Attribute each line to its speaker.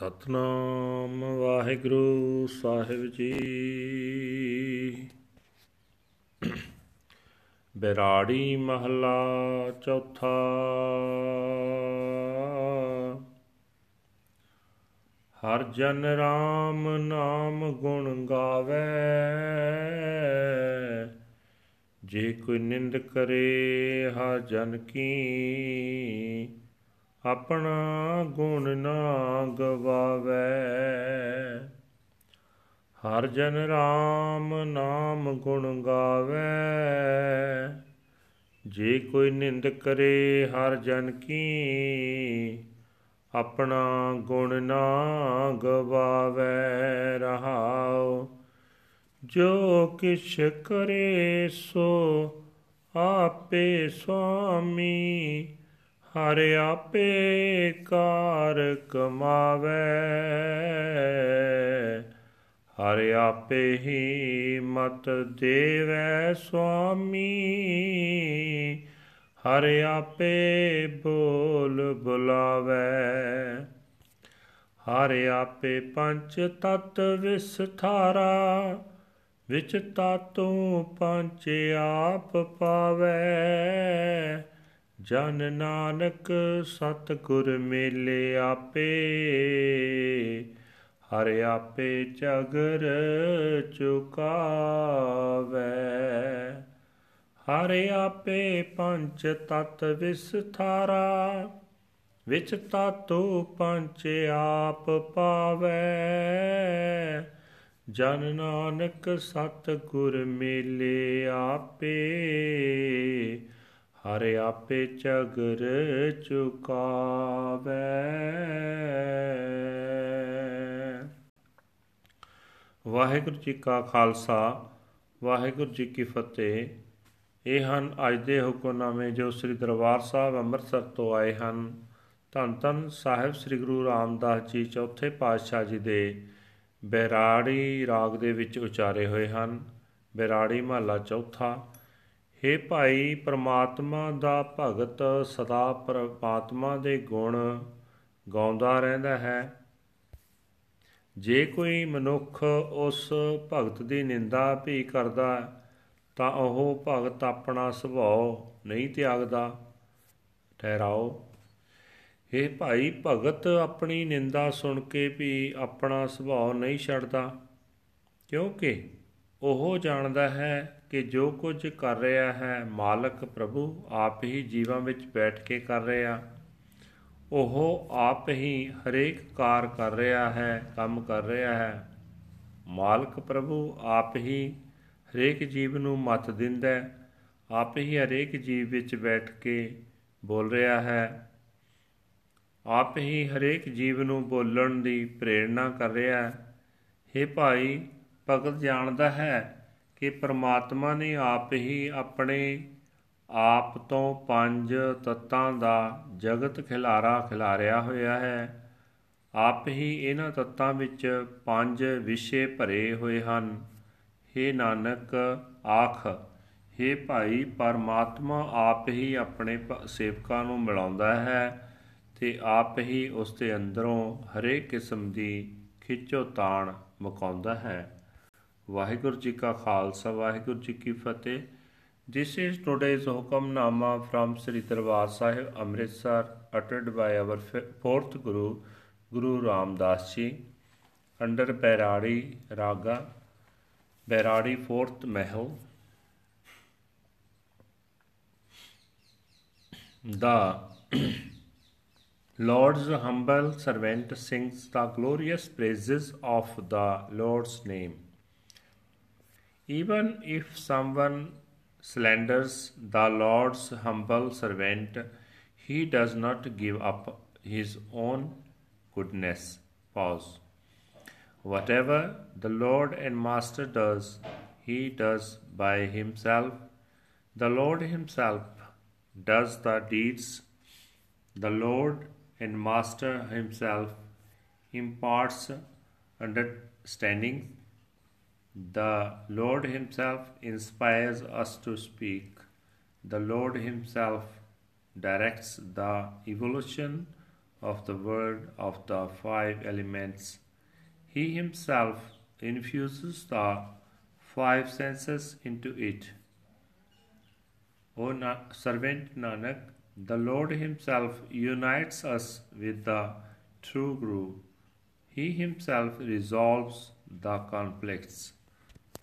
Speaker 1: ਸਤਨਾਮ ਵਾਹਿਗੁਰੂ ਸਾਹਿਬ ਜੀ। ਬਿਰਾੜੀ ਮਹਲਾ ਚੌਥਾ। ਹਰ ਜਨ ਰਾਮ ਨਾਮ ਗੁਣ ਗਾਵੇ। ਜੇ ਕੋਈ ਨਿੰਦ ਕਰੇ ਹਰ ਜਨ ਕੀ। ਆਪਣਾ ਗੁਣ ਨਾ ਗਵਾਵੇ। ਹਰ ਜਨ ਰਾਮ ਨਾਮ ਗੁਣ ਗਾਵੇ। ਜੇ ਕੋਈ ਨਿੰਦ ਕਰੇ ਹਰ ਜਨ ਕੀ, ਆਪਣਾ ਗੁਣ ਨਾ ਗਵਾਵੇ। ਰਹਾਉ ਜੋ ਕਿਛ ਕਰੇ ਸੋ ਆਪੇ ਸੁਆਮੀ ਹਰ ਆਪੇ ਕਾਰ ਕਮਾਵੇ। ਹਰ ਆਪੇ ਹੀ ਮਤ ਦੇਵੈ ਸੁਆਮੀ। ਹਰ ਆਪੇ ਬੋਲ ਬੁਲਾਵੇ। ਹਰ ਆਪੇ ਪੰਜ ਤਤ ਵਿਸਥਾਰਾ। ਵਿਚ ਤਾਤੋਂ ਪੰਜ ਆਪ ਪਾਵੇ। ਜਨ ਨਾਨਕ ਸਤਗੁਰ ਮੇਲੇ ਆਪੇ, ਹਰ ਆਪੇ ਚਗਰ ਚੁਕਾਵੇ। ਹਰ ਆਪੇ ਪੰਜ ਤਤ ਵਿਸਥਾਰਾ, ਵਿਚ ਤਾਤੋ ਪੰਜ ਆਪ ਪਾਵੇ। ਜਨ ਨਾਨਕ ਸਤਗੁਰ ਮੇਲੇ ਆਪੇ ਹਰ ਆਪੇ ਚਗਰ ਚੁਕਾਵੇ। ਵਾਹਿਗੁਰੂ ਜੀ ਕਾ ਖਾਲਸਾ, ਵਾਹਿਗੁਰੂ ਜੀ ਕੀ ਫਤਿਹ। ਇਹ ਹਨ ਅੱਜ ਦੇ ਹੁਕਮਨਾਮੇ ਜੋ ਸ੍ਰੀ ਦਰਬਾਰ ਸਾਹਿਬ ਅੰਮ੍ਰਿਤਸਰ ਤੋਂ ਆਏ ਹਨ। ਧੰਨ ਧੰਨ ਸਾਹਿਬ ਸ੍ਰੀ ਗੁਰੂ ਰਾਮਦਾਸ ਜੀ ਚੌਥੇ ਪਾਤਸ਼ਾਹ ਜੀ ਦੇ ਬੈਰਾੜੀ ਰਾਗ ਦੇ ਵਿੱਚ ਉਚਾਰੇ ਹੋਏ ਹਨ। ਬੈਰਾੜੀ ਮਹਲਾ ਚੌਥਾ ਹੇ ਭਾਈ, ਪ੍ਰਮਾਤਮਾ ਦਾ ਭਗਤ ਸਦਾ ਪ੍ਰਮਾਤਮਾ ਦੇ ਗੁਣ ਗਾਉਂਦਾ ਰਹਿੰਦਾ ਹੈ। ਜੇ ਕੋਈ ਮਨੁੱਖ ਉਸ ਭਗਤ ਦੀ ਨਿੰਦਾ ਵੀ ਕਰਦਾ, ਤਾਂ ਉਹ ਭਗਤ ਆਪਣਾ ਸੁਭਾਅ ਨਹੀਂ ਤਿਆਗਦਾ। ਠਹਿਰਾਓ। ਇਹ ਭਾਈ, ਭਗਤ ਆਪਣੀ ਨਿੰਦਾ ਸੁਣ ਕੇ ਵੀ ਆਪਣਾ ਸੁਭਾਅ ਨਹੀਂ ਛੱਡਦਾ, ਕਿਉਂਕਿ ਉਹ ਜਾਣਦਾ ਹੈ ਕਿ ਜੋ ਕੁਝ ਕਰ ਰਿਹਾ ਹੈ, ਮਾਲਕ ਪ੍ਰਭੂ ਆਪ ਹੀ ਜੀਵਾਂ ਵਿੱਚ ਬੈਠ ਕੇ ਕਰ ਰਿਹਾ। ਉਹ ਆਪ ਹੀ ਹਰੇਕ ਕਾਰ ਕਰ ਰਿਹਾ ਹੈ, ਕੰਮ ਕਰ ਰਿਹਾ ਹੈ। ਮਾਲਕ ਪ੍ਰਭੂ ਆਪ ਹੀ ਹਰੇਕ ਜੀਵ ਨੂੰ ਮਤ ਦਿੰਦਾ ਆਪ ਹੀ ਹਰੇਕ ਜੀਵ ਵਿੱਚ ਬੈਠ ਕੇ ਬੋਲ ਰਿਹਾ ਹੈ। ਆਪ ਹੀ ਹਰੇਕ ਜੀਵ ਨੂੰ ਬੋਲਣ ਦੀ ਪ੍ਰੇਰਣਾ ਕਰ ਰਿਹਾ ਹੈ। हे ਭਾਈ ਭਗਤ ਜਾਣਦਾ ਹੈ ਕਿ ਪ੍ਰਮਾਤਮਾ ਨੇ ਆਪ ਹੀ ਆਪਣੇ ਆਪ ਤੋਂ ਪੰਜ ਤੱਤਾਂ ਦਾ ਜਗਤ ਖਿਲਾਰਾ ਖਿਲਾਰਿਆ ਹੋਇਆ ਹੈ। ਆਪ ਹੀ ਇਹਨਾਂ ਤੱਤਾਂ ਵਿੱਚ ਪੰਜ ਵਿਸ਼ੇ ਭਰੇ ਹੋਏ ਹਨ। हे ਨਾਨਕ, ਆਖ हे ਭਾਈ, ਪਰਮਾਤਮਾ ਆਪ ਹੀ ਆਪਣੇ ਸੇਵਕਾਂ ਨੂੰ ਮਿਲਾਉਂਦਾ ਹੈ ਤੇ ਆਪ ਹੀ ਉਸ ਦੇ ਅੰਦਰੋਂ ਹਰੇਕ ਕਿਸਮ ਦੀ ਖਿੱਚੋ ਤਾਣ ਮੁਕਾਉਂਦਾ ਹੈ। ਵਾਹਿਗੁਰੂ ਜੀ ਕਾ ਖਾਲਸਾ ਵਾਹਿਗੁਰੂ ਜੀ ਕੀ ਫਤਿਹ this is today's Hukamnama from Sri Darbar Sahib Amritsar ਅਟਟਡ by our fourth Guru Guru Ramdas ji under Bairari raga Bairari fourth Mehl the Lord's humble servant sings the glorious praises of the Lord's name. Even if someone slanders the Lord's humble servant, he does not give up his own goodness. Pause. Whatever the Lord and Master does, he does by himself. The Lord himself does the deeds. The Lord and Master himself imparts understanding the Lord Himself inspires us to speak. The Lord Himself directs the evolution of the word of the five elements. He himself infuses the five senses into it. O Na- servant Nanak, the Lord Himself unites us with the true Guru. He Himself resolves the conflicts.